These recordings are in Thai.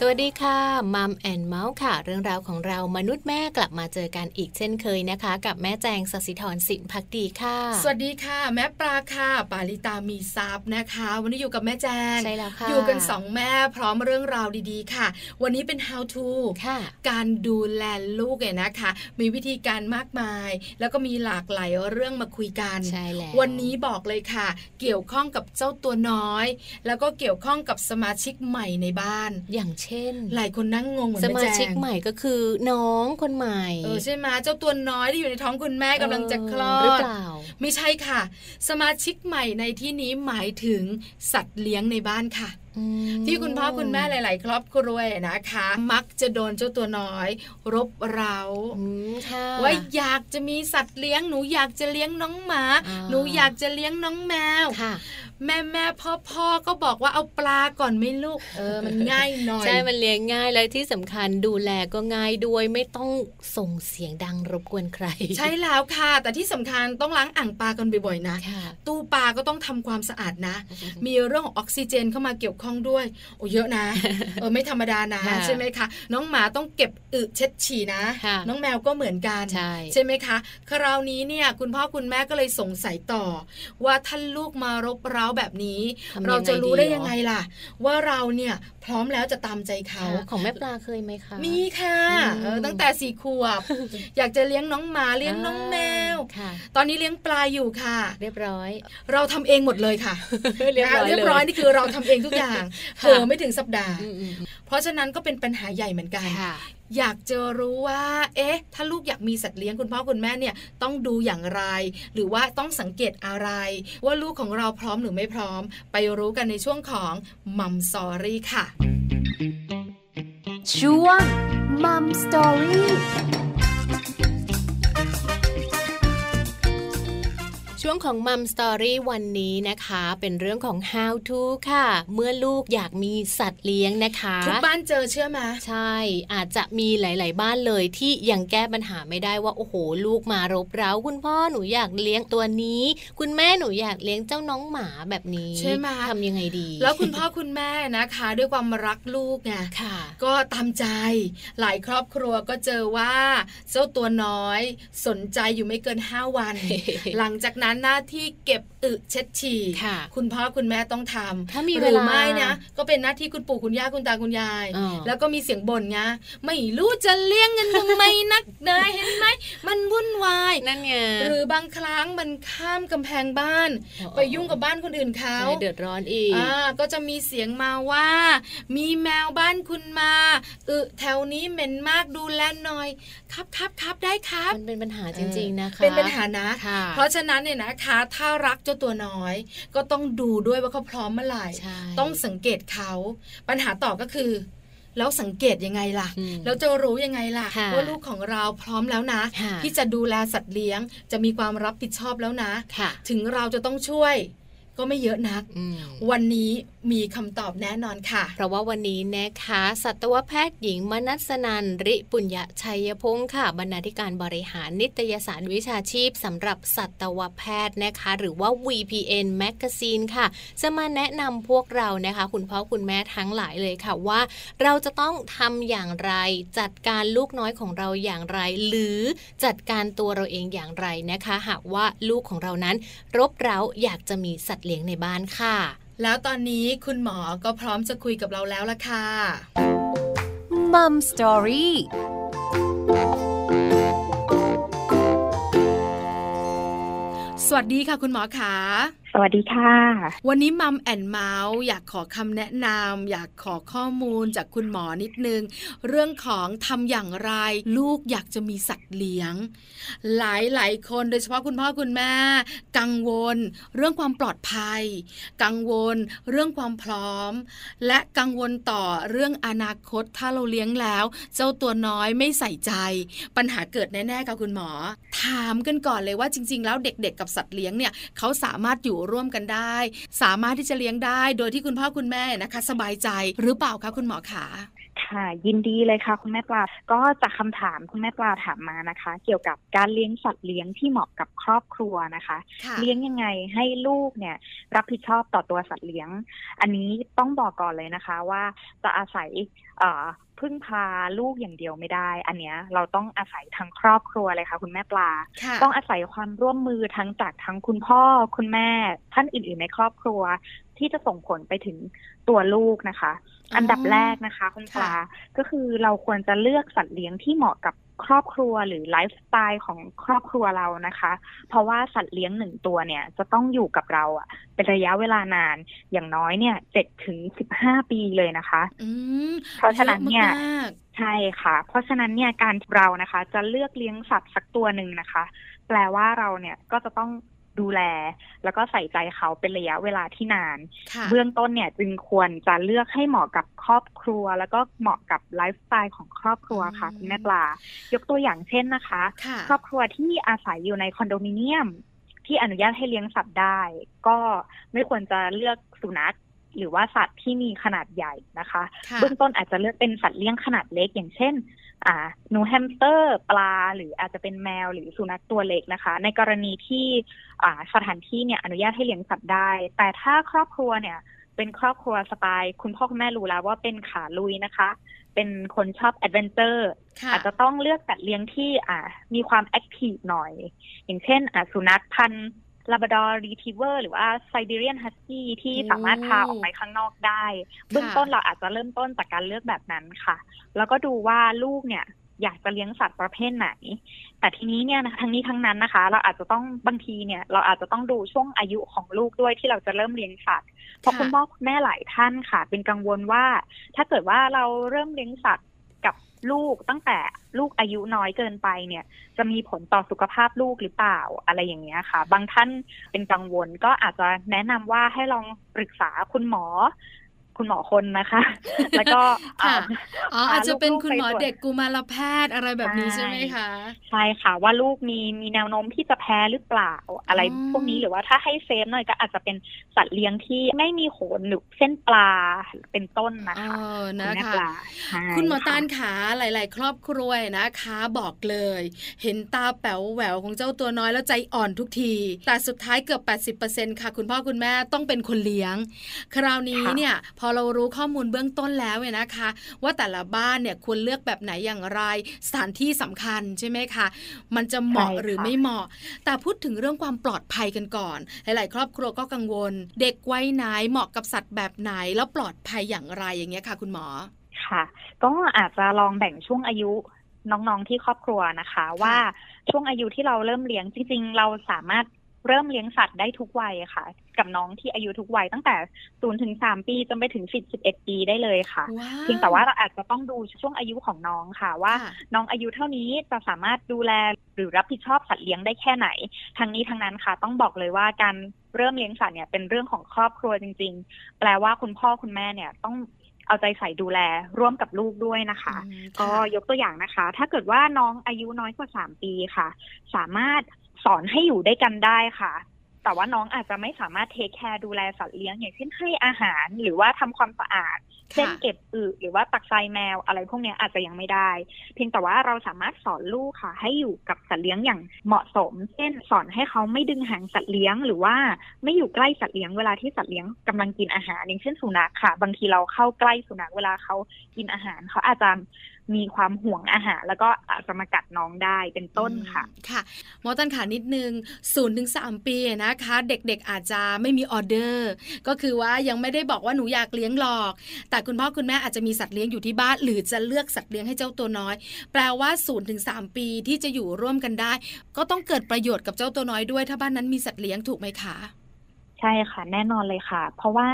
สวัสดีค่ะ Mom and Mouth ค่ะ เรื่องราวของเรามนุษย์แม่กลับมาเจอกันอีกเช่นเคยนะคะ กับแม่แจงสศิธรสินพักดีค่ะ สวัสดีค่ะ แม่ปลาค่ะ ปาลิตามีซับนะคะ วันนี้อยู่กับแม่แจงใช่แล้วค่ะอยู่กันสองแม่พร้อมเรื่องราวดีๆค่ะ วันนี้เป็น how to ค่ะ การดูแลลูกเนี่ยนะคะ มีวิธีการมากมาย แล้วก็มีหลากหลายเรื่องมาคุยกันใช่แล้ววันนี้บอกเลยค่ะ เกี่ยวข้องกับเจ้าตัวน้อย แล้วก็เกี่ยวข้องกับสมาชิกใหม่ในบ้านอย่างเช่น หลายคนนั่งงงเหมือนสมาชิกใหม่ก็คือน้องคนใหม่เออใช่ไหมเจ้าตัวน้อยที่อยู่ในท้องคุณแม่กำลังจะคลอดหรือเปล่า ไม่ใช่ค่ะ สมาชิกใหม่ในที่นี้หมายถึงสัตว์เลี้ยงในบ้านค่ะ ที่คุณพ่อคุณแม่หลาย ๆ ครอบครัวนะคะ มักจะโดนเจ้าตัวน้อย รบเร้าว่าอยากจะมีสัตว์เลี้ยงหนูอยากจะเลี้ยงน้องหมา หนูอยากจะเลี้ยงน้องแมวแม่แม่พ่อพ่อก็บอกว่าเอาปลาก่อนไม่ลูกเออมันง่ายหน่อยใช่มันเลี้ยงง่ายและที่สำคัญดูแลก็ง่ายด้วยไม่ต้องส่งเสียงดังรบกวนใคร ใช่แล้วค่ะ แต่ที่สำคัญต้องล้างอ่างปลากันบ่อยๆนะ ตู้ปลาก็ต้องทำความสะอาดนะ มีเรื่องของออกซิเจนเข้ามาเกี่ยวข้องด้วย โอ้เยอะนะเออไม่ธรรมดานะใช่ไหมคะ น้องหมาต้องเก็บอึเช็ดฉี่นะ น้องแมวก็เหมือนกันใช่ใช่ไหมคะคราวนี้เนี่ยคุณพ่อคุณแม่ก็เลยสงสัยต่อ ว่าท่านลูกมารบเร้าแบบนี้ เราจะรู้ได้ยังไงล่ะ ว่าเราเนี่ย พร้อมแล้วจะตามใจเขาของแม่ปลาเคยไหมคะมีค่ะตั้งแต่สี่ขวบอยากจะเลี้ยงน้องหมาเลี้ยงน้องแมวตอนนี้เลี้ยงปลาอยู่ค่ะ เรียบร้อย เราทำเองหมดเลยค่ะ เรียบร้อยเรียบร้อยนี่คือเราทำเองทุกอย่างเผลอไม่ถึงสัปดาห์ เพราะฉะนั้นก็เป็นปัญหาใหญ่เหมือนกัน อยากจะรู้ว่า เอ๊ะ ถ้าลูกอยากมีสัตว์เลี้ยงคุณพ่อคุณแม่เนี่ยต้องดูอย่างไร หรือว่าต้องสังเกตอะไร ว่าลูกของเราพร้อมหรือไม่พร้อม ไปรู้กันในช่วงของมัมสอรี่ค่ะ ช่วงมัมสอรี่ ช่วงของมัมสตอรี่วันนี้นะคะ เป็นเรื่องของ how to ค่ะ เมื่อลูกอยากมีสัตว์เลี้ยงนะคะ ทุกบ้านเจอเชื่อไหมใช่ อาจจะมีหลาย ๆ บ้านเลยที่ยังแก้ปัญหาไม่ได้ว่า โอ้โห ลูกมารบเร้า คุณพ่อหนูอยากเลี้ยงตัวนี้ คุณแม่หนูอยากเลี้ยงเจ้าน้องหมาแบบนี้ใช่ไหมทำยังไงดี แล้วคุณพ่อคุณแม่นะคะ ด้วยความรักลูกไงก็ตามใจหลายครอบครัวก็เจอว่าเจ้าตัวน้อย สนใจอยู่ไม่เกิน 5 วัน หลังจากนั้นหน้าที่เก็บอึเช็ดฉี่คุณพ่อคุณแม่ต้องทำถ้ามีเวลาไม่นะก็เป็นหน้าที่คุณปู่คุณย่าคุณตาคุณยาย แล้วก็มีเสียงบ่นไงไม่รู้จะเลี้ยงเงินทำไมนักเนยเห็นไหมมันวุ่นวายนั่นไงหรือบางครั้งมันข้ามกำแพงบ้าน ไปยุ่งกับบ้านคนอื่นเขาเดือดร้อนอีกอ่าก็จะมีเสียงมาว่า มีแมวบ้านคุณมาอึแถวนี้เหม็นมากดูแลหน่อย ครับครับครับได้ครับมันเป็นปัญหาจริงๆนะคะเป็นปัญหานะ เพราะฉะนั้นเนี่ยนะคะ ถ้ารักเจ้าตัวน้อย ก็ต้องดูด้วยว่าเขาพร้อมเมื่อไหร่ ต้องสังเกตเขา ปัญหาต่อก็คือ แล้วสังเกตยังไงล่ะ แล้วจะรู้ยังไงล่ะ ว่าลูกของเราพร้อมแล้วนะ ที่จะดูแลสัตว์เลี้ยง จะมีความรับผิดชอบแล้วนะ ถึงเราจะต้องช่วยก็ไม่เยอะนัก วันนี้ มีคำตอบแน่นอนค่ะ เพราะว่าวันนี้นะคะสัตวแพทย์หญิงมนัสนันริปุญญาชัยพงศ์ค่ะ บรรณาธิการบริหารนิตยสารวิชาชีพสำหรับสัตวแพทย์นะคะ หรือว่า VPN Magazine ค่ะ จะมาแนะนำพวกเรานะคะ คุณพ่อคุณแม่ทั้งหลายเลยค่ะว่า เราจะต้องทำอย่างไร จัดการลูกน้อยของเราอย่างไร หรือจัดการตัวเราเองอย่างไรนะคะ หากว่าลูกของเรานั้น รบเร้าอยากจะมีสัตว์เลี้ยงในบ้านค่ะ แล้วตอนนี้คุณหมอก็พร้อมจะคุยกับเราแล้วล่ะค่ะมัมสตอรี่สวัสดีค่ะคุณหมอขา สวัสดีค่ะ วันนี้มัมแอนเมาส์อยากขอคำแนะนำอยากขอข้อมูลจากคุณหมอนิดนึง เรื่องของทำอย่างไร ลูกอยากจะมีสัตว์เลี้ยง หลายหลายคนโดยเฉพาะคุณพ่อคุณแม่ กังวล เรื่องความปลอดภัย กังวล เรื่องความพร้อม และกังวลต่อเรื่องอนาคตถ้าเราเลี้ยงแล้ว เจ้าตัวน้อยไม่ใส่ใจ ปัญหาเกิดแน่ๆกับคุณหมอ ถามกันก่อนเลยว่าจริง ๆ แล้วเด็ก ๆ กับสัตว์เลี้ยงเนี่ยเขาสามารถอยู่ร่วมกันได้ สามารถที่จะเลี้ยงได้ โดยที่คุณพ่อคุณแม่นะคะ สบายใจหรือเปล่าคะคุณหมอขา ค่ะยินดีเลยค่ะ คุณแม่ปลาก็จากคำถามคุณแม่ปลาถามมานะคะ เกี่ยวกับการเลี้ยงสัตว์เลี้ยงที่เหมาะกับครอบครัวนะคะค่ะเลี้ยงยังไงให้ลูกเนี่ย รับผิดชอบต่อตัวสัตว์เลี้ยง อันนี้ต้องบอกก่อนเลยนะคะว่าจะอาศัยเอ่อพึ่งพาลูกอย่างเดียวไม่ได้ อันเนี้ยเราต้องอาศัยทั้งครอบครัวเลยค่ะ คุณแม่ปลาค่ะต้องอาศัยความร่วมมือทั้งจากทั้งคุณพ่อคุณแม่ท่านอื่น ๆ ในครอบครัว ที่จะส่งผลไปถึงตัวลูกนะคะ อ๋ออัอันดับแรกนะคะคุณปลาค่ะก็คือเราควรจะเลือกสัตว์เลี้ยงที่เหมาะกับครอบครัวหรือไลฟ์สไตล์ของครอบครัวเรานะคะ เพราะว่าสัตว์เลี้ยงหนึ่งตัวเนี่ย จะต้องอยู่กับเราอะเป็นระยะเวลานานอย่างน้อยเนี่ยเจ็ดถึงสิบห้าปีเลยนะคะอืมเพราะฉะนั้นเนี่ยอะมากใช่ค่ะ เพราะฉะนั้นเนี่ยการเรานะคะ จะเลือกเลี้ยงสัตว์สักตัวหนึ่งนะคะ แปลว่าเราเนี่ยก็จะต้อง ดูแล แล้วก็ใส่ใจเขาเป็นระยะเวลาที่นานๆค่ะเบื้องต้นเนี่ยจึงควรจะเลือกให้เหมาะกับครอบครัว แล้วก็เหมาะกับไลฟ์สไตล์ของครอบครัวค่ะอืมคุณแม่ปลายกตัวอย่างเช่นนะคะค่ะครอบครัวที่อาศัยอยู่ในคอนโดมิเนียม ที่อนุญาตให้เลี้ยงสัตว์ได้ ก็ไม่ควรจะเลือกสุนัขหรือว่าสัตว์ที่มีขนาดใหญ่นะคะค่ะเบื้องต้นอาจจะเลือกเป็นสัตว์เลี้ยงขนาดเล็ก อย่างเช่น อ่าหนูแฮมสเตอร์ปลา หรืออาจจะเป็นแมวหรือสุนัขตัวเล็กนะคะ ในกรณีที่อ่าสถานที่เนี่ยอนุญาตให้เลี้ยงสัตว์ได้ แต่ถ้าครอบครัวเนี่ยเป็นครอบครัวสไตล์คุณพ่อคุณแม่รู้แล้วว่าเป็นขาลุยนะคะ เป็นคนชอบ adventure ค่ะอาจจะต้องเลือกสัตว์เลี้ยงที่อ่ามีความ active หน่อย อย่างเช่นอ่าสุนัขพันธุ์ ลาบ r ดอร์รีทิเวอร์หรือว่าไซบีเรียนฮัสกี้ที่โอ้สามารถพาออกไปข้างนอกได้ เบื้องต้นเราอาจจะเริ่มต้นจากการเลือกแบบนั้นค่ะ แล้วก็ดูว่าลูกเนี่ยอยากจะเลี้ยงสัตว์ประเภทไหน แต่ทีนี้เนี่ยทั้งนี้ทั้งนั้นนะคะ เราอาจจะต้องบางทีเนี่ย เราอาจจะต้องดูช่วงอายุของลูกด้วยที่เราจะเริ่มเลี้ยงสัตว์ เพราะค่ะคุณพ่อคุณแม่หลายท่านค่ะ เป็นกังวลว่า ถ้าเกิดว่าเราเริ่มเลี้ยงสัตว์กับ ลูกตั้งแต่ลูกอายุน้อยเกินไปเนี่ย จะมีผลต่อสุขภาพลูกหรือเปล่าอะไรอย่างเงี้ยค่ะ บางท่านเป็นกังวลก็อาจจะแนะนำว่าให้ลองปรึกษาคุณหมอ คุณหมอคนนะคะ แล้วก็ค่ะอ่าอ๋อพาอาจจะเป็นลูกๆคุณหมอไปตรวจเด็กกุมารแพทย์อะไรแบบนี้ใช่ใช่ไหมคะ ใช่ค่ะ ว่าลูกมีมีแนวโน้มที่จะแพ้หรือเปล่าอะไรอ๋อพวกนี้หรือว่าถ้าให้เซฟหน่อยก็อาจจะเป็นสัตว์เลี้ยงที่ไม่มีขนหรือเส้นปลาเป็นต้นนะเอคะอณนะแม่คะปลาใช่คุณหมอตาลค่ะขาหลาย ๆ ครอบครัวนะคะบอกเลย เห็นตาแป๋วแหววของเจ้าตัวน้อยแล้วใจอ่อนทุกที แต่สุดท้ายเกือบ 80%ค่ะ คุณพ่อคุณแม่ต้องเป็นคนเลี้ยง คราวนี้ค่ะเนี่ยพอเรารู้ข้อมูลเบื้องต้นแล้วเนี่ยนะคะ ว่าแต่ละบ้านเนี่ยควรเลือกแบบไหนอย่างไร สถานที่สำคัญใช่ไหมคะมันจะเหมาะใช่ค่ะหรือไม่เหมาะ แต่พูดถึงเรื่องความปลอดภัยกันก่อน หลาย ๆ ครอบครัวก็กังวล เด็กวัยไหนเหมาะกับสัตว์แบบไหนแล้วปลอดภัยอย่างไรอย่างเงี้ยค่ะ คุณหมอค่ะ ก็อาจจะลองแบ่งช่วงอายุน้องๆที่ครอบครัวนะคะ ว่าช่วงอายุที่เราเริ่มเลี้ยงจริงๆเราสามารถ เริ่มเลี้ยงสัตว์ได้ทุกวัยค่ะ กับน้องที่อายุทุกวัยตั้งแต่ศูนย์ถึงสามปีจนไปถึงสิบสิบเอ็ดปีได้เลยค่ะว้าวเพียงแต่ว่าเราอาจจะต้องดูช่วงอายุของน้องค่ะ ว่าค่ะน้องอายุเท่านี้จะสามารถดูแลหรือรับผิดชอบสัตว์เลี้ยงได้แค่ไหน ทั้งนี้ทั้งนั้นค่ะ ต้องบอกเลยว่าการเริ่มเลี้ยงสัตว์เนี่ยเป็นเรื่องของครอบครัวจริง ๆ แปลว่าคุณพ่อคุณแม่เนี่ยต้องเอาใจใส่ดูแลร่วมกับลูกด้วยนะคะอืมก็ค่ะยกตัวอย่างนะคะ ถ้าเกิดว่าน้องอายุน้อยกว่าสามปีค่ะ สามารถ สอนให้อยู่ด้วยกันได้ค่ะ แต่ว่าน้องอาจจะไม่สามารถเทคแคร์ดูแลสัตว์เลี้ยงอย่างเช่นให้อาหารหรือว่าทำความสะอาดเช่นค่ะเก็บอึหรือว่าตักทรายแมวอะไรพวกเนี้ยอาจจะยังไม่ได้ เพียงแต่ว่าเราสามารถสอนลูกค่ะ ให้อยู่กับสัตว์เลี้ยงอย่างเหมาะสม เช่นสอนให้เขาไม่ดึงหางสัตว์เลี้ยง หรือว่าไม่อยู่ใกล้สัตว์เลี้ยงเวลาที่สัตว์เลี้ยงกำลังกินอาหารอย่างเช่นสุนัขค่ะ บางทีเราเข้าใกล้สุนัขเวลาเขากินอาหารเขาอาจจะ มีความห่วงอาหาร แล้วก็อาจจะมากัดน้องได้เป็นต้นค่ะ ค่ะหมอตันขานิดนึง0ูนถึงสปีนะคะ เด็กๆอาจจะไม่มีออเดอร์ ก็คือว่ายังไม่ได้บอกว่าหนูอยากเลี้ยงหรอก แต่คุณพ่อคุณแม่อาจจะมีสัตว์เลี้ยงอยู่ที่บ้าน หรือจะเลือกสัตว์เลี้ยงให้เจ้าตัวน้อย แปลว่า0ูนถึงสปีที่จะอยู่ร่วมกันได้ ก็ต้องเกิดประโยชน์กับเจ้าตัวน้อยด้วย ถ้าบ้านนั้นมีสัตว์เลี้ยงถูกไหมคะ ช่ค่ะแน่นอนเลยค่ะ เพราะว่า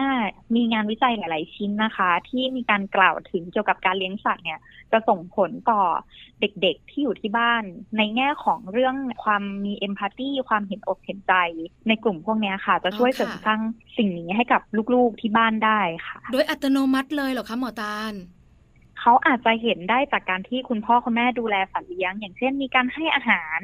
มีงานวิจัยหลาย ๆ ชิ้นนะคะ ที่มีการกล่าวถึงเกี่ยวกับการเลี้ยงสัตว์เนี่ย จะส่งผลต่อเด็กๆที่อยู่ที่บ้าน ในแง่ของเรื่องความมีเอมพัตตีความเห็นอกเห็นใจ ในกลุ่มพวกเนี้ยค่ะ จะช่วยอ๋อค่ะเสริมสร้างสิ่งนี้ให้กับลูก ๆ ที่บ้านได้ค่ะ โดยอัตโนมัติเลยเหรอคะหมอตาล เขาอาจจะเห็นได้จากการที่คุณพ่อคุณแม่ดูแลสัตว์เลี้ยง อย่างเช่น มีการให้อาหาร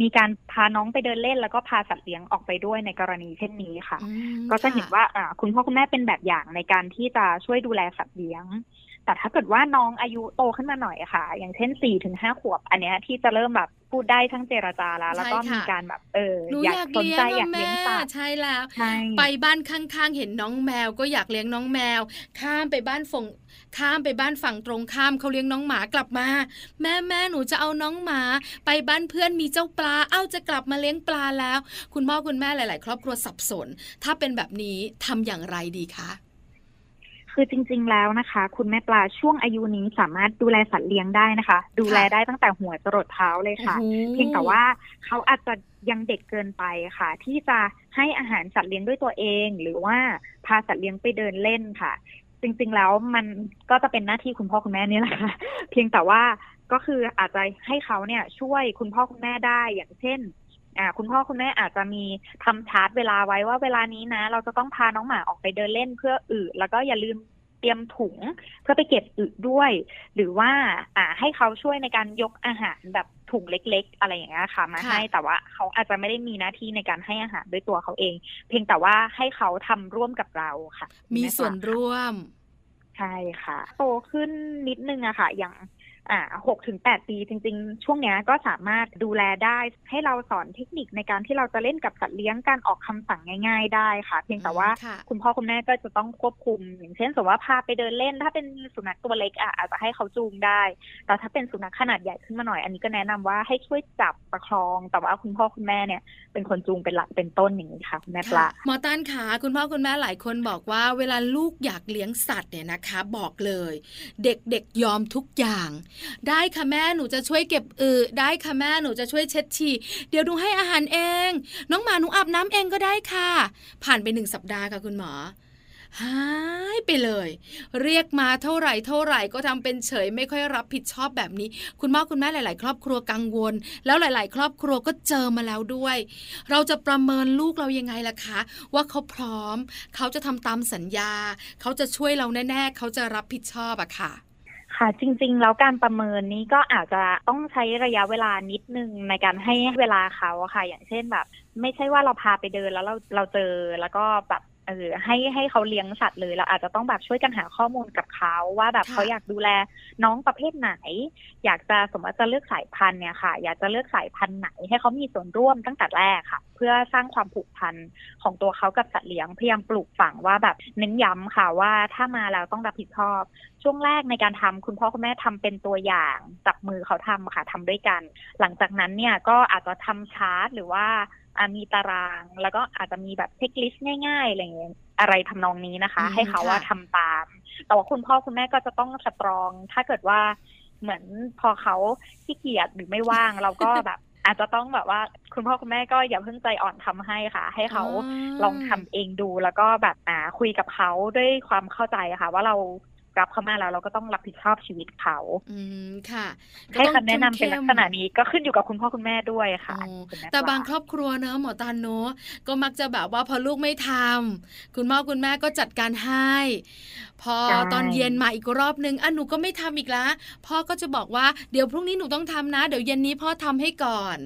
มีการพาน้องไปเดินเล่น แล้วก็พาสัตว์เลี้ยงออกไปด้วยในกรณีเช่นนี้ค่ะอืมก็จะเห็นค่ว่าอ่าคุณพ่อคุณแม่เป็นแบบอย่างในการที่จะช่วยดูแลสัตว์เลี้ยง แต่ถ้าเกิดว่าน้องอายุโตขึ้นมาหน่อยอะค่ะ อย่างเช่นสี่ถึงห้าขวบ อันเนี้ยที่จะเริ่มแบบพูดได้ทั้งเจรจาแล้ว แล้วก็ใช่ค่ะมีการแบบเออหนูอยาอกยากสนเลี้ยใจงอยาอะกแม่เลี้ยงสัตว์ใช่แล้วใช่ไปบ้านข้างๆ เห็นน้องแมวก็อยากเลี้ยงน้องแมว ข้ามไปบ้านฝั่งข้ามไปบ้านฝั่งตรงข้ามเขาเลี้ยงน้องหมากลับมา แม่แม่หนูจะเอาน้องหมา ไปบ้านเพื่อนมีเจ้าปลาเอ้าจะกลับมาเลี้ยงปลาแล้ว คุณพ่อคุณแม่หลาย ๆ ครอบครัวสับสน ถ้าเป็นแบบนี้ทำอย่างไรดีคะ คือจริง ๆ แล้วนะคะ คุณแม่ปลาช่วงอายุนี้สามารถดูแลสัตว์เลี้ยงได้นะคะ ดูแลได้ตั้งแต่หัวจรดเท้าเลยค่ะโอ้โหเพียงแต่ว่าเขาอาจจะยังเด็กเกินไปค่ะ ที่จะให้อาหารสัตว์เลี้ยงด้วยตัวเอง หรือว่าพาสัตว์เลี้ยงไปเดินเล่นค่ะ จริง ๆ แล้วมันก็จะเป็นหน้าที่คุณพ่อคุณแม่นี่แหละค่ะเพียงแต่ว่าก็คืออาจจะให้เขาเนี่ยช่วยคุณพ่อคุณแม่ได้อย่างเช่นอ่า คุณพ่อคุณแม่อาจจะมีทำชาร์ตเวลาไว้ว่าเวลานี้นะ เราจะต้องพาน้องหมาออกไปเดินเล่นเพื่ออึแล้วก็อย่าลืมเตรียมถุงเพื่อไปเก็บอึด้วย หรือว่าอ่าให้เขาช่วยในการยกอาหารแบบถุงเล็ก ๆ อะไรอย่างเงี้ยค่ะมาค่ะให้แต่ว่าเขาอาจจะไม่ได้มีหน้าที่ในการให้อาหารด้วยตัวเขาเอง เพียงแต่ว่าให้เขาทำร่วมกับเราค่ะ มีคุณแปลาส่วนร่วมใช่ค่ะ โตขึ้นนิดนึงอะค่ะอย่าง อ่าหกถึงแปดปีจริง ๆ ช่วงเนี้ยก็สามารถดูแลได้ ให้เราสอนเทคนิคในการที่เราจะเล่นกับสัตว์เลี้ยงการออกคำสั่งง่าย ๆ ได้ค่ะ เพียงแต่ว่าค่ะคุณพ่อคุณแม่ก็จะต้องควบคุม อย่างเช่นสมมติว่าพาไปเดินเล่น ถ้าเป็นสุนัขตัวเล็กอะอาจจะให้เขาจูงได้ แต่ถ้าเป็นสุนัขขนาดใหญ่ขึ้นมาหน่อย อันนี้ก็แนะนำว่าให้ช่วยจับประคอง แต่ว่าคุณพ่อคุณแม่เนี่ยเป็นคนจูงเป็นหลักเป็นต้นอย่างนี้ค่ะคุณแม่ปลาหมอตันขาคุณพ่อคุณแม่หลายคนบอกว่าเวลาลูกอยากเลี้ยงสัตว์เนี่ยนะคะ บอกเลย เด็กๆยอมทุกอย่างได้ค่ะแม่หนูจะช่วยเก็บอึได้ค่ะแม่หนูจะช่วยเช็ดฉี่เดี๋ยวหนูให้อาหารเอง น้องหมาหนูอาบน้ำเองก็ได้ค่ะ ผ่านไปหนึ่งสัปดาห์ค่ะคุณหมอหายไปเลย เรียกมาเท่าไหร่เท่าไหร่ก็ทำเป็นเฉยไม่ค่อยรับผิดชอบแบบนี้ คุณพ่อคุณแม่หลาย ๆ ครอบครัวกังวล แล้วหลาย ๆ ครอบครัวก็เจอมาแล้วด้วย เราจะประเมินลูกเรายังไงล่ะคะ ว่าเขาพร้อม เขาจะทำตามสัญญา เขาจะช่วยเราแน่ ๆ เขาจะรับผิดชอบอะค่ะ ค่ะจริง ๆ แล้วการประเมินนี้ก็อาจจะต้องใช้ระยะเวลานิดนึงในการให้เวลาเขาค่ะ อย่างเช่นแบบ ไม่ใช่ว่าเราพาไปเดินแล้วเราเราเจอแล้วก็แบบ เออให้ให้เขาเลี้ยงสัตว์เลยเราอาจจะต้องแบบช่วยกันหาข้อมูลกับเขาว่าแบบค่ะเขาอยากดูแลน้องประเภทไหน อยากจะสมมติจะเลือกสายพันธุ์เนี่ยค่ะ อยากจะเลือกสายพันธุ์ไหน ให้เขามีส่วนร่วมตั้งแต่แรกค่ะ เพื่อสร้างความผูกพันของตัวเขากับสัตว์เลี้ยงพยายามปลูกฝังว่าแบบเน้นย้ำค่ะว่าถ้ามาแล้วต้องรับผิดชอบ ช่วงแรกในการทำคุณพ่อคุณแม่ทำเป็นตัวอย่างจับมือเขาทำค่ะทำด้วยกัน หลังจากนั้นเนี่ยก็อาจจะทำชาร์ตหรือว่าอ่า มีตาราง แล้วก็อาจจะมีแบบเช็คลิสต์ง่ายๆอะไรอย่างเงี้ยอะไรทำนองนี้นะคะอืมให้เขาว่าค่ะทำตาม แต่ว่าคุณพ่อคุณแม่ก็จะต้องสตรอง ถ้าเกิดว่าเหมือนพอเขาขี้เกียจหรือไม่ว่างเราก็แบบอาจจะต้องแบบว่าคุณพ่อคุณแม่ก็อย่าเพิ่งใจอ่อนทำให้ค่ะ ให้เขาลองทำเองดูแล้วก็แบบอ่าคุยกับเขาด้วยความเข้าใจค่ะ ว่าเรา รับเขามาแล้วเราก็ต้องรับผิดชอบชีวิตเขาอืมค่ะ ให้ก็ต้องคำแนะนำเป็นลักษณะนี้ก็ขึ้นอยู่กับคุณพ่อคุณแม่ด้วยค่ะโอ้คุณม่แต่บางปลครอบครัวเนอะหมอตาเนอะก็มักจะแบบว่าพอลูกไม่ทำคุณพ่อคุณแม่ก็จัดการให้ พอใช่ตอนเย็นมาอีกรอบนึงอะหนูก็ไม่ทำอีกละพ่อก็จะบอกว่าเดี๋ยวพรุ่งนี้หนูต้องทำนะ เดี๋ยวเย็นนี้พ่อทำให้ก่อน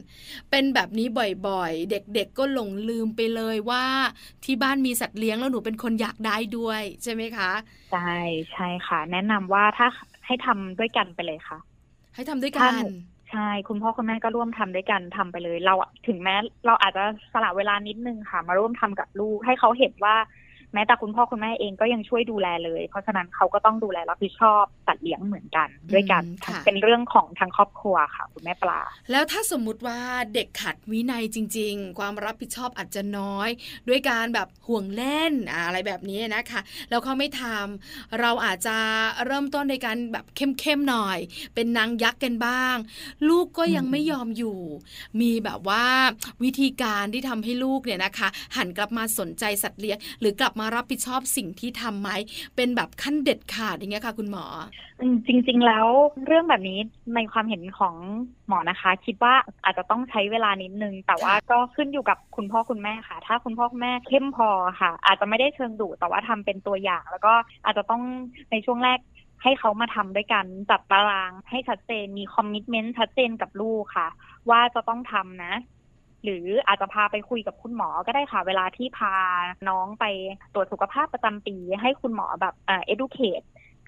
เป็นแบบนี้บ่อยๆ เด็กๆก็หลงลืมไปเลยว่า ที่บ้านมีสัตว์เลี้ยงแล้วหนูเป็นคนอยากได้ด้วยใช่ไหมคะใช่ใช่ค่ะ แนะนำว่าถ้าให้ทำด้วยกันไปเลยค่ะ ให้ทำด้วยถ้ากัหนนูใช่คุณพ่อคุณแม่ก็ร่วมทำด้วยกันทำไปเลย เราถึงแม้เราอาจจะสละเวลานิดนึงค่ะ มาร่วมทำกับลูกให้เขาเห็นว่า แม้แต่คุณพ่อคุณแม่เองก็ยังช่วยดูแลเลย เพราะฉะนั้นเขาก็ต้องดูแลรับผิดชอบสัตว์เลี้ยงเหมือนกัน ด้วยกันอืมค่ะเป็นเรื่องของทางครอบครัวค่ะ คุณแม่ปลา แล้วถ้าสมมุติว่าเด็กขัดวินัยจริง ๆ ความรับผิดชอบอาจจะน้อย ด้วยการแบบห่วงเล่นอะอะไรแบบนี้นะคะ แล้วเขาไม่ทำเราอาจจะเริ่มต้นในการแบบเข้มๆหน่อย เป็นนางยักษ์กันบ้าง ลูกก็ยังอืมไม่ยอมอยู่ มีแบบว่าวิธีการที่ทำให้ลูกเนี่ยนะคะ หันกลับมาสนใจสัตว์เลี้ยงหรือกลับมารับผิดชอบสิ่งที่ทำไหมเป็นแบบขั้นเด็ดขาดอย่างเงี้ยค่ะคุณหมออืมจริง ๆ แล้วเรื่องแบบนี้ในความเห็นของหมอนะคะ คิดว่าอาจจะต้องใช้เวลานิดนึง แต่ว่าค่ะก็ขึ้นอยู่กับคุณพ่อคุณแม่ค่ะ ถ้าคุณพ่อคุณแม่เข้มพอค่ะ อาจจะไม่ได้เชิงดุแต่ว่าทำเป็นตัวอย่าง แล้วก็อาจจะต้องในช่วงแรกให้เขามาทำด้วยกันจัดตารางให้ชัดเจนมีคอมมิชเมนต์ชัดเจนกับลูกค่ะ ว่าจะต้องทำนะ หรืออาจจะพาไปคุยกับคุณหมอก็ได้ค่ะ เวลาที่พาน้องไปตรวจสุขภาพประจำปี ให้คุณหมอแบบเอ่อ educate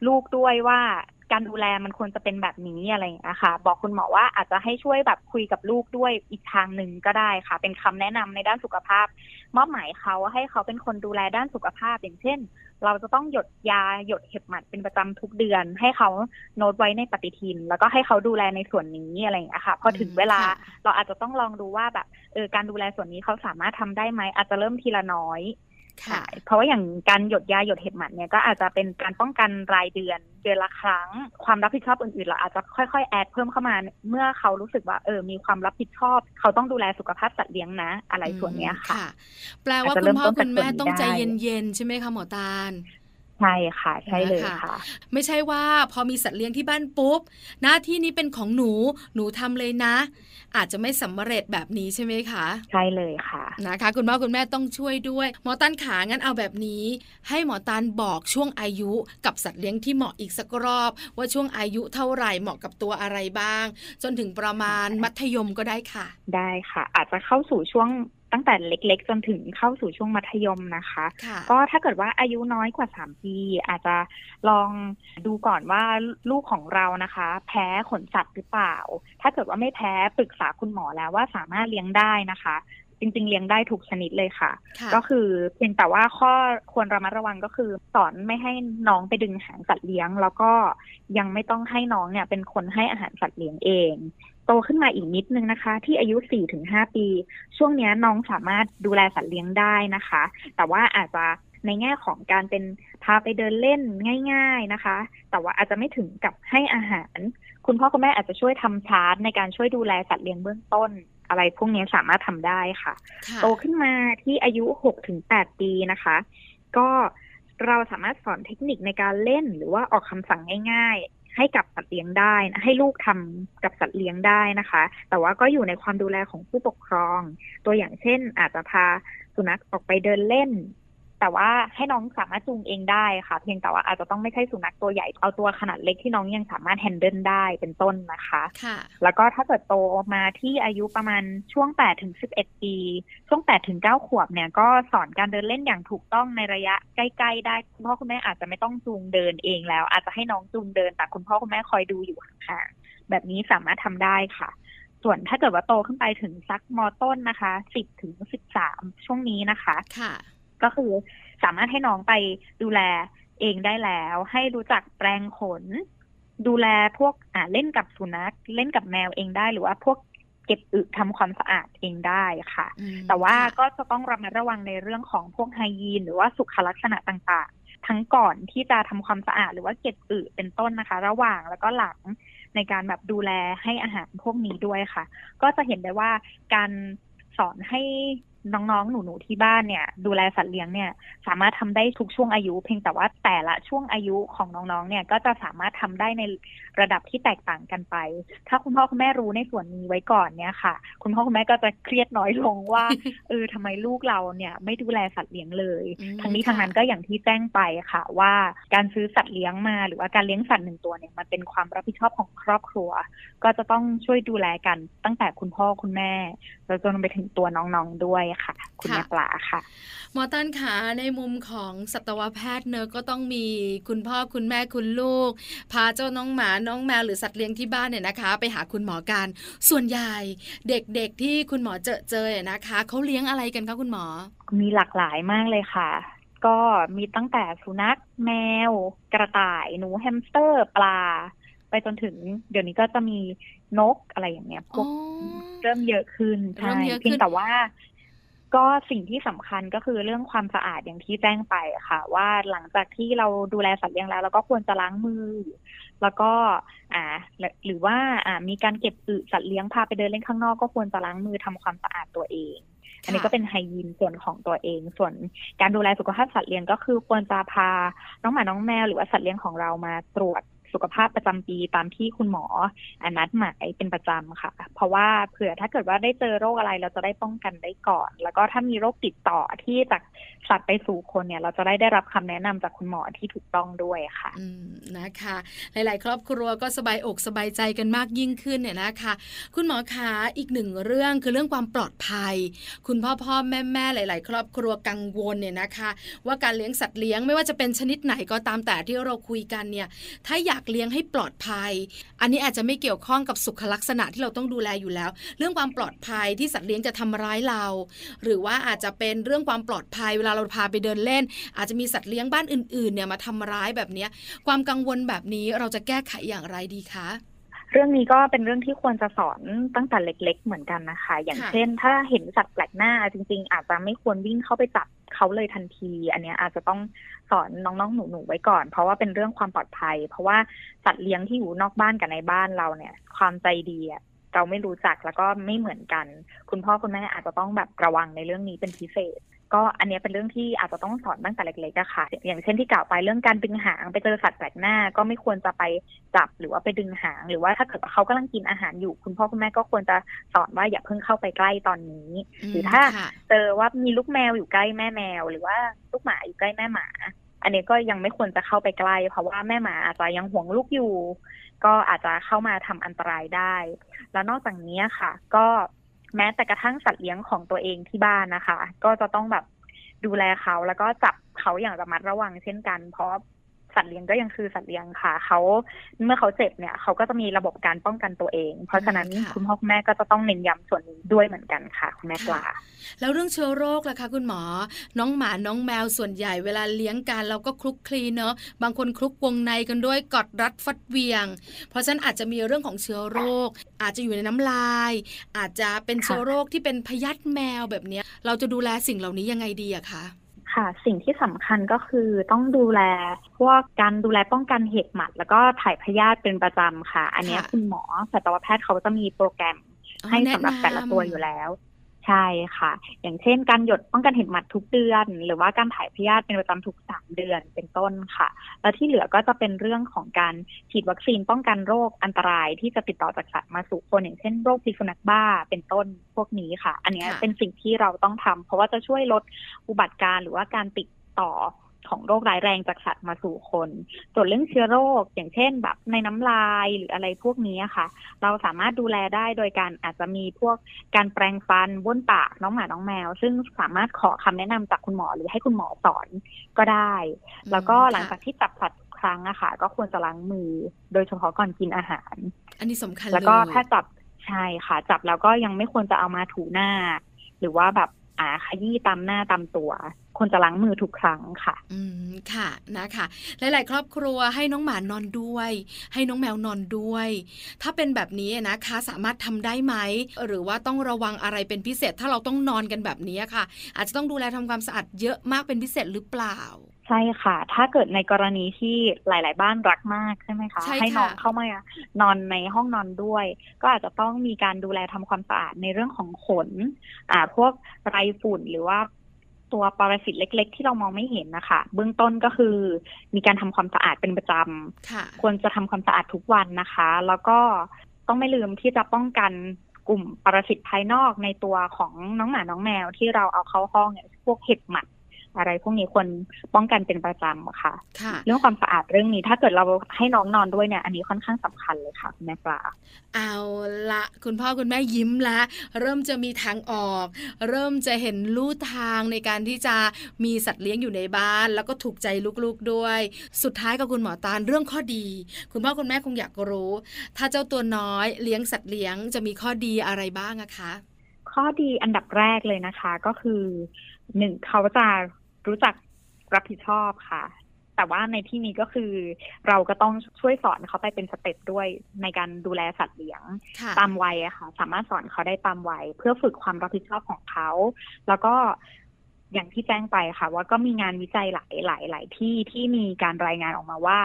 ลูกด้วยว่าการดูแลมันควรจะเป็นแบบนี้อะไรอย่างเงี้ยค่ะ บอกคุณหมอว่าอาจจะให้ช่วยแบบคุยกับลูกด้วยอีกทางหนึ่งก็ได้ค่ะ เป็นคำแนะนำในด้านสุขภาพ มอบหมายเขาให้เขาเป็นคนดูแลด้านสุขภาพ อย่างเช่น เราจะต้องหยดยาหยดเห็บหมัดเป็นประจำทุกเดือน ให้เขาโน้ตไว้ในปฏิทิน แล้วก็ให้เขาดูแลในส่วนนี้อะไรอย่างเงี้ยค่ะ พอถึงเวลาค่ะเราอาจจะต้องลองดูว่าแบบเออการดูแลส่วนนี้เขาสามารถทำได้ไหมอาจจะเริ่มทีละน้อยค่ะ ใช่เพราะว่าอย่างการหยดยาหยดเห็บหมัดเนี่ยก็อาจจะเป็นการป้องกันรายเดือนเดือนละครั้ง ความรับผิดชอบอื่นๆ เราอาจจะค่อยๆ แอดเพิ่มเข้ามา เมื่อเขารู้สึกว่าเออมีความรับผิดชอบ เขาต้องดูแลสุขภาพสัตว์เลี้ยงนะ อะไรส่วนเนี้ยค่ะ แปลว่าอาจจะคุเริ่ณมพ่อต้นคุณแม่จากส่วนนี้ต้องใจได้เย็นๆใช่ไหมคะหมอตาล ใช่ค่ะ ใช่เลยนะคะค่ะ ไม่ใช่ว่าพอมีสัตว์เลี้ยงที่บ้านปุ๊บ หน้าที่นี้เป็นของหนูหนูทำเลยนะ อาจจะไม่สำเร็จแบบนี้ใช่ไหมคะ ใช่เลยค่ะนะคะ คุณพ่อคุณแม่ต้องช่วยด้วยหมอตันขางั้นเอาแบบนี้ ให้หมอตันบอกช่วงอายุกับสัตว์เลี้ยงที่เหมาะอีกสักรอบ ว่าช่วงอายุเท่าไหร่เหมาะกับตัวอะไรบ้าง จนถึงประมาณมัธยมก็ได้ค่ะ ได้ค่ะ อาจจะเข้าสู่ช่วง ตั้งแต่เล็กๆ จนถึงเข้าสู่ช่วงมัธยมนะคะค่ะก็ถ้าเกิดว่าอายุน้อยกว่าสามปี อาจจะลองดูก่อนว่าลูกของเรานะคะ แพ้ขนสัตว์หรือเปล่า ถ้าเกิดว่าไม่แพ้ปรึกษาคุณหมอแล้วว่าสามารถเลี้ยงได้นะคะ จริง ๆ เลี้ยงได้ทุกชนิดเลยค่ะค่ะก็คือเพียงแต่ว่าข้อควรระมัดระวังก็คือสอนไม่ให้น้องไปดึงหางสัตว์เลี้ยง แล้วก็ยังไม่ต้องให้น้องเนี่ยเป็นคนให้อาหารสัตว์เลี้ยงเอง โตขึ้นมาอีกนิดนึงนะคะ ที่อายุ 4-5 ปี ช่วงเนี้ยน้องสามารถดูแลสัตว์เลี้ยงได้นะคะ แต่ว่าอาจจะในแง่ของการเป็นพาไปเดินเล่นง่าย ๆนะคะ แต่ว่าอาจจะไม่ถึงกับให้อาหาร คุณพ่อคุณแม่อาจจะช่วยทำชาร์ตในการช่วยดูแลสัตว์เลี้ยงเบื้องต้น อะไรพวกนี้สามารถทำได้ค่ะค่ะ โตขึ้นมาที่อายุ6-8ปีนะคะ ก็เราสามารถสอนเทคนิคในการเล่นหรือว่าออกคำสั่งง่ายๆ ให้กับสัตว์เลี้ยงได้นะให้ลูกทำกับสัตว์เลี้ยงได้นะคะ แต่ว่าก็อยู่ในความดูแลของผู้ปกครอง ตัวอย่างเช่น อาจจะพาสุนัขออกไปเดินเล่น แต่ว่าให้น้องสามารถจูงเองได้ค่ะ เพียงแต่ว่าอาจจะต้องไม่ใช่สุนัขตัวใหญ่เอาตัวขนาดเล็กที่น้องยังสามารถแฮนเดิลได้เป็นต้นนะคะค่ะแล้วก็ถ้าเกิดโตมาที่อายุประมาณช่วง8ถึง11 ปี ช่วง8ถึง9ขวบเนี่ยก็สอนการเดินเล่นอย่างถูกต้องในระยะใกล้ๆได้คุณพ่อคุณแม่อาจจะไม่ต้องจูงเดินเองแล้ว อาจจะให้น้องจูงเดินแต่คุณพ่อคุณแม่คอยดูอยู่ห่างๆแบบนี้สามารถทำได้ค่ะส่วนถ้าเกิดว่าโตขึ้นไปถึงสักมต้นนะคะ10ถึง13ช่วงนี้นะคะ ค่ะ ก็คือสามารถให้น้องไปดูแลเองได้แล้ว ให้รู้จักแปรงขน ดูแลพวกอ่าเล่นกับสุนัขเล่นกับแมวเองได้หรือว่าพวกเก็บอึทำความสะอาดเองได้ค่ะอืมแต่ว่าค่ะก็จะต้องระมัดระวังในเรื่องของพวกไฮยีนหรือว่าสุขลักษณะต่างๆ ทั้งก่อนที่จะทำความสะอาดหรือว่าเก็บอึเป็นต้นนะคะ ระหว่างแล้วก็หลังในการแบบดูแลให้อาหารพวกนี้ด้วยค่ะ ก็จะเห็นได้ว่าการสอนให้ น้องๆ หนูๆ ที่บ้านเนี่ย ดูแลสัตว์เลี้ยงเนี่ย สามารถทำได้ทุกช่วงอายุ เพียงแต่ว่าแต่ละช่วงอายุของน้องๆ เนี่ย ก็จะสามารถทำได้ในระดับที่แตกต่างกันไป ถ้าคุณพ่อคุณแม่รู้ในส่วนนี้ไว้ก่อนเนี่ยค่ะ คุณพ่อคุณแม่ก็จะเครียดน้อยลงว่าเออทำไมลูกเราเนี่ย ไม่ดูแลสัตว์เลี้ยงเลยอืมทั้งนี้ค่ะทั้งนั้นก็อย่างที่แจ้งไปค่ะ ว่าการซื้อสัตว์เลี้ยงมาหรือว่าการเลี้ยงสัตว์หนึ่งตัวเนี่ยมันเป็นความรับผิดชอบของครอบครัว ก็จะต้องช่วยดูแลกันตั้งแต่คุณพ่อคุณแม่แล้วจนไปถึงตัวน้องๆ ด้วยค่ะ คุณแม่ปลาค่ะหมอตันขาในมุมของสัตวแพทย์เนอะก็ต้องมีคุณพ่อคุณแม่คุณลูก พาเจ้าน้องหมาน้องแมวหรือสัตว์เลี้ยงที่บ้านเนี่ยนะคะ ไปหาคุณหมอกัน ส่วนใหญ่เด็กๆที่คุณหมอเจอเจอเนี่ยนะคะเขาเลี้ยงอะไรกันคะคุณหมอ มีหลากหลายมากเลยค่ะก็มีตั้งแต่สุนัขแมว กระต่ายหนูแฮมสเตอร์ ปลา ไปจนถึง เดี๋ยวนี้ก็จะมีนกอะไรอย่างเงี้ยพวกเริ่มเยอะขึ้นเริ่ใช่มเยอะขึ้นเพียงแต่ว่า ก็สิ่งที่สำคัญก็คือเรื่องความสะอาดอย่างที่แจ้งไปค่ะ ว่าหลังจากที่เราดูแลสัตว์เลี้ยงแล้วเราก็ควรจะล้างมือ แล้วก็อ่าหรือว่าอ่ามีการเก็บอึสัตว์เลี้ยงพาไปเดินเล่นข้างนอกก็ควรจะล้างมือทำความสะอาดตัวเองอันนี้ก็เป็นไฮยีนส่วนของตัวเอง ส่วนการดูแลสุขภาพสัตว์เลี้ยงก็คือควรจะพาน้องหมาน้องแมวหรือว่าสัตว์เลี้ยงของเรามาตรวจ สุขภาพประจำปีตามที่คุณหมออนัดหมายเป็นประจำค่ะ เพราะว่าเผื่อถ้าเกิดว่าได้เจอโรคอะไรเราจะได้ป้องกันได้ก่อน แล้วก็ถ้ามีโรคติดต่อที่จากสัตว์ไปสู่คนเนี่ย เราจะได้ได้รับคำแนะนำจากคุณหมอที่ถูกต้องด้วยค่ะอืมนะคะ หลาย ๆ ครอบครัวก็สบายอกสบายใจกันมากยิ่งขึ้นเนี่ยนะคะ คุณหมอคะอีกหนึ่งเรื่องคือเรื่องความปลอดภัย คุณพ่อพ่อแม่แม่หลาย ๆ ครอบครัวกังวลเนี่ยนะคะ ว่าการเลี้ยงสัตว์เลี้ยงไม่ว่าจะเป็นชนิดไหนก็ตามแต่ที่เราคุยกันเนี่ย ถ้าอยากเลี้ยงให้ปลอดภัย อันนี้อาจจะไม่เกี่ยวข้องกับสุขลักษณะที่เราต้องดูแลอยู่แล้ว เรื่องความปลอดภัยที่สัตว์เลี้ยงจะทำร้ายเรา หรือว่าอาจจะเป็นเรื่องความปลอดภัยเวลาเราพาไปเดินเล่น อาจจะมีสัตว์เลี้ยงบ้านอื่นๆเนี่ยมาทำร้ายแบบนี้ความกังวลแบบนี้เราจะแก้ไขอย่างไรดีคะ รื่องนี้ก็เป็นเรื่องที่ควรจะสอนตั้งแต่เล็ก ๆ เหมือนกันนะคะ อย่างค่ะเช่น ถ้าเห็นสัตว์แปลกหน้าจริง ๆ อาจจะไม่ควรวิ่งเข้าไปจับเขาเลยทันที อันเนี้ยอาจจะต้องสอนน้องๆหนูๆไว้ก่อน เพราะว่าเป็นเรื่องความปลอดภัย เพราะว่าสัตว์เลี้ยงที่อยู่นอกบ้านกับในบ้านเราเนี่ย ความใจดีอะเราไม่รู้จักแล้วก็ไม่เหมือนกัน คุณพ่อคุณแม่อาจจะต้องแบบระวังในเรื่องนี้เป็นพิเศษ ก็อันเนี้ยเป็นเรื่องที่อาจจะต้องสอนตั้งแต่เล็กๆอะค่ะ อย่างเช่นที่กล่าวไปเรื่องการดึงหางไปเจอสัตว์แปลกหน้า ก็ไม่ควรจะไปจับหรือว่าไปดึงหาง หรือว่าถ้าเกิดว่าเขากำลังกินอาหารอยู่ คุณพ่อคุณแม่ก็ควรจะสอนว่าอย่าเพิ่งเข้าไปใกล้ตอนนี้ หรือถ้าค่ะเจอว่ามีลูกแมวอยู่ใกล้แม่แมว หรือว่าลูกหมาอยู่ใกล้แม่หมา อันนี้ก็ยังไม่ควรจะเข้าไปใกล้ เพราะว่าแม่หมาอาจจะยังห่วงลูกอยู่ ก็อาจจะเข้ามาทำอันตรายได้ แล้วนอกจากนี้ค่ะ ก็ แม้แต่กระทั่งสัตว์เลี้ยงของตัวเองที่บ้านนะคะ ก็จะต้องแบบดูแลเขาแล้วก็จับเขาอย่างระมัดระวังเช่นกัน เพราะ สัตว์เลี้ยงก็ยังคือสัตว์เลี้ยงค่ะเขาเมื่อเขาเจ็บเนี่ยเขาก็จะมีระบบการป้องกันตัวเอง เพราะฉะนั้นค่ะคุณพ่อคุณแม่ก็จะต้องเน้นย้ำส่วนนี้ด้วยเหมือนกันค่ะ คุณแม่ปลาแล้วเรื่องเชื้อโรคล่ะคะคุณหมอ น้องหมาน้องแมวส่วนใหญ่เวลาเลี้ยงกันเราก็คลุกคลีเนอะบางคนคลุกวงในกันด้วยกอดรัดฟัดเหวียง เพราะฉะนั้นอาจจะมีเรื่องของเชื้อโรค อาจจะอยู่ในน้ำลาย อาจจะเป็นเชื้อโรคที่เป็นพยาธิแมวแบบเนี้ยเราจะดูแลสิ่งเหล่านี้ยังไงดีอะคะ ค่ะ สิ่งที่สำคัญก็คือต้องดูแลพวกการดูแลป้องกันเห็บหมัด แล้วก็ถ่ายพยาธิเป็นประจำค่ะ อันเนี้ยค่ะคุณหมอสัตวแพทย์เขาจะมีโปรแกรมอ๋อให้สำหรับแต่ละตัวอยู่แล้ว ใช่ค่ะ อย่างเช่นการหยดป้องกันเห็บหมัดทุกเดือน หรือว่าการถ่ายพยาธิเป็นประจำทุกสามเดือนเป็นต้นค่ะ แล้วที่เหลือก็จะเป็นเรื่องของการฉีดวัคซีนป้องกันโรคอันตรายที่จะติดต่อจากสัตว์มาสู่คนอย่างเช่นโรคพิษสุนัขบ้าเป็นต้นพวกนี้ค่ะ อันเนี้ยค่ะเป็นสิ่งที่เราต้องทำเพราะว่าจะช่วยลดอุบัติการณ์หรือว่าการติดต่อ ของโรคร้ายแรงจากสัตว์มาสู่คน ส่วนเรื่องเชื้อโรคอย่างเช่น แบบในน้ำลายหรืออะไรพวกนี้ค่ะ เราสามารถดูแลได้โดยการอาจจะมีพวกการแปรงฟันบ้วนปากน้องหมาน้องแมว ซึ่งสามารถขอคำแนะนำจากคุณหมอหรือให้คุณหมอสอนก็ได้ แล้วก็หลังจากที่จับสัตว์ทุกครั้งอะค่ะ ก็ควรจะล้างมือโดยเฉพาะก่อนกินอาหาร อันนี้สำคัญแล้วก็เลยถ้าจับใช่ค่ะ จับแล้วก็ยังไม่ควรจะเอามาถูหน้า หรือว่าแบบอ่าขยี้ตามหน้าตามตัว ควรจะล้างมือทุกครั้งค่ะ อืมค่ะนะคะ หลาย ๆ ครอบครัวให้น้องหมานอนด้วย ให้น้องแมวนอนด้วย ถ้าเป็นแบบนี้นะคะ สามารถทำได้ไหมหรือว่าต้องระวังอะไรเป็นพิเศษ ถ้าเราต้องนอนกันแบบนี้ค่ะ อาจจะต้องดูแลทำความสะอาดเยอะมากเป็นพิเศษหรือเปล่าใช่ค่ะ ถ้าเกิดในกรณีที่หลาย ๆ บ้านรักมากใช่ไหมคะใช่ค่ะให้น้องเข้ามานอนในห้องนอนด้วย ก็อาจจะต้องมีการดูแลทำความสะอาดในเรื่องของขน อ่า พวกไรฝุ่นหรือว่า ตัวปรสิตเล็ก ๆ ที่เรามองไม่เห็นนะคะ เบื้องต้นก็คือ มีการทำความสะอาดเป็นประจำค่ะควรจะทำความสะอาดทุกวันนะคะ แล้วก็ต้องไม่ลืมที่จะป้องกันกลุ่มปรสิตภายนอกในตัวของน้องหมาน้องแมวที่เราเอาเข้าห้องเนี่ยพวกเห็บหมัด อะไรพวกนี้ควรป้องกันเป็นประจำค่ะค่ะ เรื่องความสะอาดเรื่องนี้ ถ้าเกิดเราให้น้องนอนด้วยเนี่ย อันนี้ค่อนข้างสำคัญเลยค่ะคุณแม่ปลาเอาละคุณพ่อคุณแม่ยิ้มละ เริ่มจะมีทางออก เริ่มจะเห็นลู่ทางในการที่จะมีสัตว์เลี้ยงอยู่ในบ้าน แล้วก็ถูกใจลูกๆด้วย สุดท้ายกับคุณหมอตาลเรื่องข้อดี คุณพ่อคุณแม่คงอยากรู้ ถ้าเจ้าตัวน้อยเลี้ยงสัตว์เลี้ยงจะมีข้อดีอะไรบ้างอะคะ ข้อดีอันดับแรกเลยนะคะ ก็คือหนึ่งเขาจะ รู้จักรับผิดชอบค่ะ แต่ว่าในที่นี้ก็คือเราก็ต้องช่วยสอนเขาไปเป็นสเต็ปด้วยในการดูแลสัตว์เลี้ยงค่ะตามวัยอะค่ะ สามารถสอนเขาได้ตามวัยเพื่อฝึกความรับผิดชอบของเขา แล้วก็อย่างที่แจ้งไปค่ะ ว่าก็มีงานวิจัยหลายหลายหลายที่ที่มีการรายงานออกมาว่า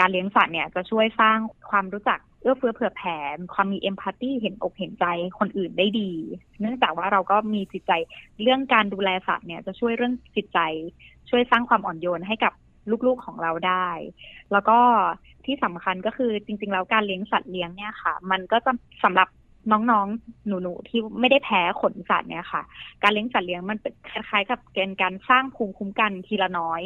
การเลี้ยงสัตว์เนี่ยจะช่วยสร้างความรู้จัก เอื้อเฟื้อเผื่อแผ่ความมีเอมพัตตีเห็นอกเห็นใจคนอื่นได้ดี เนื่องจากว่าเราก็มีจิตใจเรื่องการดูแลสัตว์เนี่ยจะช่วยเรื่องจิตใจ ช่วยสร้างความอ่อนโยนให้กับลูกๆของเราได้ แล้วก็ที่สำคัญก็คือจริง ๆ แล้วการเลี้ยงสัตว์เลี้ยงเนี่ยค่ะ มันก็จะสำหรับน้องๆ หนูๆ ที่ไม่ได้แพ้ขนสัตว์เนี่ยค่ะ การเลี้ยงสัตว์เลี้ยงมันเป็นคล้ายๆ กับเกณฑ์การสร้างภูมิคุ้มกันทีละน้อย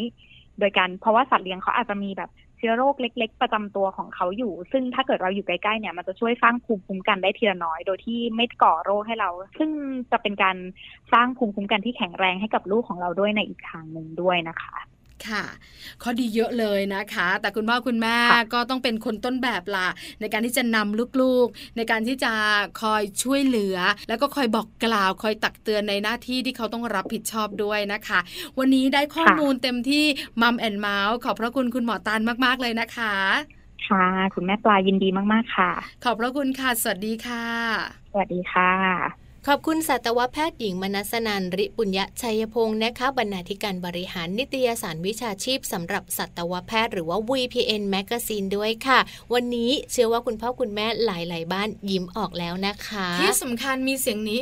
โดยการเพราะว่าสัตว์เลี้ยงเขาอาจจะมีแบบ เชื้อโรคเล็ก ๆ ประจำตัวของเขาอยู่ ซึ่งถ้าเกิดเราอยู่ใกล้ๆเนี่ยมันจะช่วยสร้างภูมิคุ้มกันได้ทีละน้อย โดยที่ไม่ก่อโรคให้เรา ซึ่งจะเป็นการสร้างภูมิคุ้มกันที่แข็งแรงให้กับลูกของเราด้วยในอีกทางหนึ่งด้วยนะคะ ค่ะ ข้อดีเยอะเลยนะคะ แต่คุณพ่อคุณแม่ก็ต้องเป็นคนต้นแบบล่ะในการที่จะนำลูกๆ ในการที่จะคอยช่วยเหลือ แล้วก็คอยบอกกล่าวคอยตักเตือนในหน้าที่ที่เขาต้องรับผิดชอบด้วยนะคะ วันนี้ได้ข้อมูลเต็มที่มัมแอนเมาส์ขอบพระคุณคุณหมอตานมากๆเลยนะคะค่ะ คุณแม่ปลายินดีมาก ๆ ค่ะ ขอบพระคุณค่ะ สวัสดีค่ะ สวัสดีค่ะ ขอบคุณสัตวแพทย์หญิงมนัสนันริปุญญชัยพงศ์นะคะบรรณาธิการบริหารนิตยสารวิชาชีพสำหรับสัตวแพทย์หรือว่า VPN Magazine ด้วยค่ะ วันนี้เชื่อว่าคุณพ่อคุณแม่หลาย ๆ บ้านยิ้มออกแล้วนะคะ ที่สำคัญมีเสียงนี้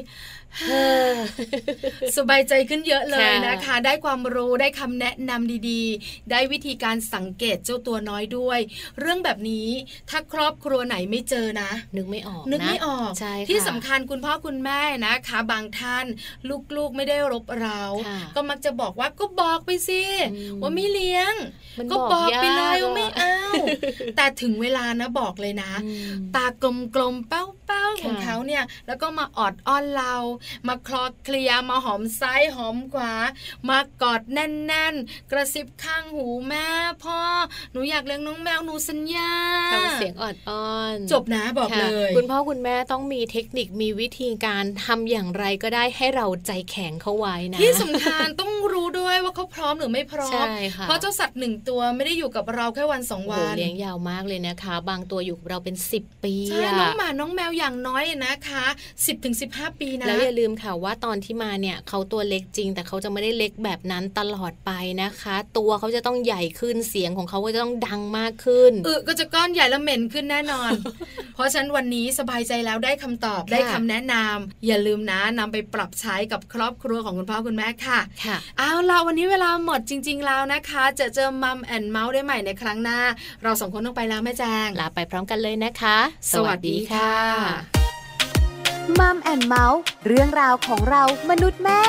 สบายใจขึ้นเยอะเลยนะคะ ได้ความรู้ได้คำแนะนำดีๆ ได้วิธีการสังเกตเจ้าตัวน้อยด้วย เรื่องแบบนี้ถ้าครอบครัวไหนไม่เจอนะ นึกไม่ออกนึกไม่ออกใช่ค่ะที่สำคัญคุณพ่อคุณแม่นะคะ บางท่านลูกๆไม่ได้รบเราค่ะก็มักจะบอกว่าก็บอกไปสิอืมว่าไม่เลี้ยงมันก็บอกไปเลยยากว่าไม่อะเอาแต่ถึงเวลานะบอกเลยนะอืมตากลมๆเป้าๆของค่ะเขาเนี่ยแล้วก็มาออดอ้อนเรา มาคลอเคลียร์มาหอมซ้ายหอมขวา มากอดแน่นๆ กระซิบข้างหูแม่พ่อหนูอยากเลี้ยงน้องแมวหนูสัญญาทำเสียงออดอ้อน จบนะบอกค่ะเลย คุณพ่อคุณแม่ต้องมีเทคนิคมีวิธีการทำอย่างไรก็ได้ให้เราใจแข็งเข้าไว้นะที่สำคัญต้องรู้ด้วยว่าเขาพร้อมหรือไม่พร้อมใช่ค่ะเพราะเจ้าสัตว์หนึ่งตัวไม่ได้อยู่กับเราแค่วันสองโอ้โหวันเลี้ยงยาวมากเลยนะคะ บางตัวอยู่กับเราเป็น 10 ปีใช่อะน้องหมาน้องแมวอย่างน้อยนะคะ 10-15ถึงปีนะแล้วอย่าลืมค่ะว่าตอนที่มาเนี่ยเขาตัวเล็กจริง แต่เขาจะไม่ได้เล็กแบบนั้นตลอดไปนะคะ ตัวเขาจะต้องใหญ่ขึ้นเสียงของเขาก็จะต้องดังมากขึ้นเออก็จะก้อนใหญ่แล้วเหม็นขึ้นแน่นอน เพราะฉะนั้นวันนี้สบายใจแล้วได้คำตอบค่ะได้คำแนะนำอย่าลืมนะนำไปปรับใช้กับครอบครัวของคุณพ่อคุณแม่ค่ะค่ะเอาล่ะวันนี้เวลาหมดจริง ๆ แล้วนะคะ จะเจอมัมแอนเมาส์ได้ใหม่ในครั้งหน้า เราสองคนต้องไปแล้วแม่แจงลาไปพร้อมกันเลยนะคะ สวัสดีค่ะมัมแอนเมาส์เรื่องราวของเรามนุษย์แม่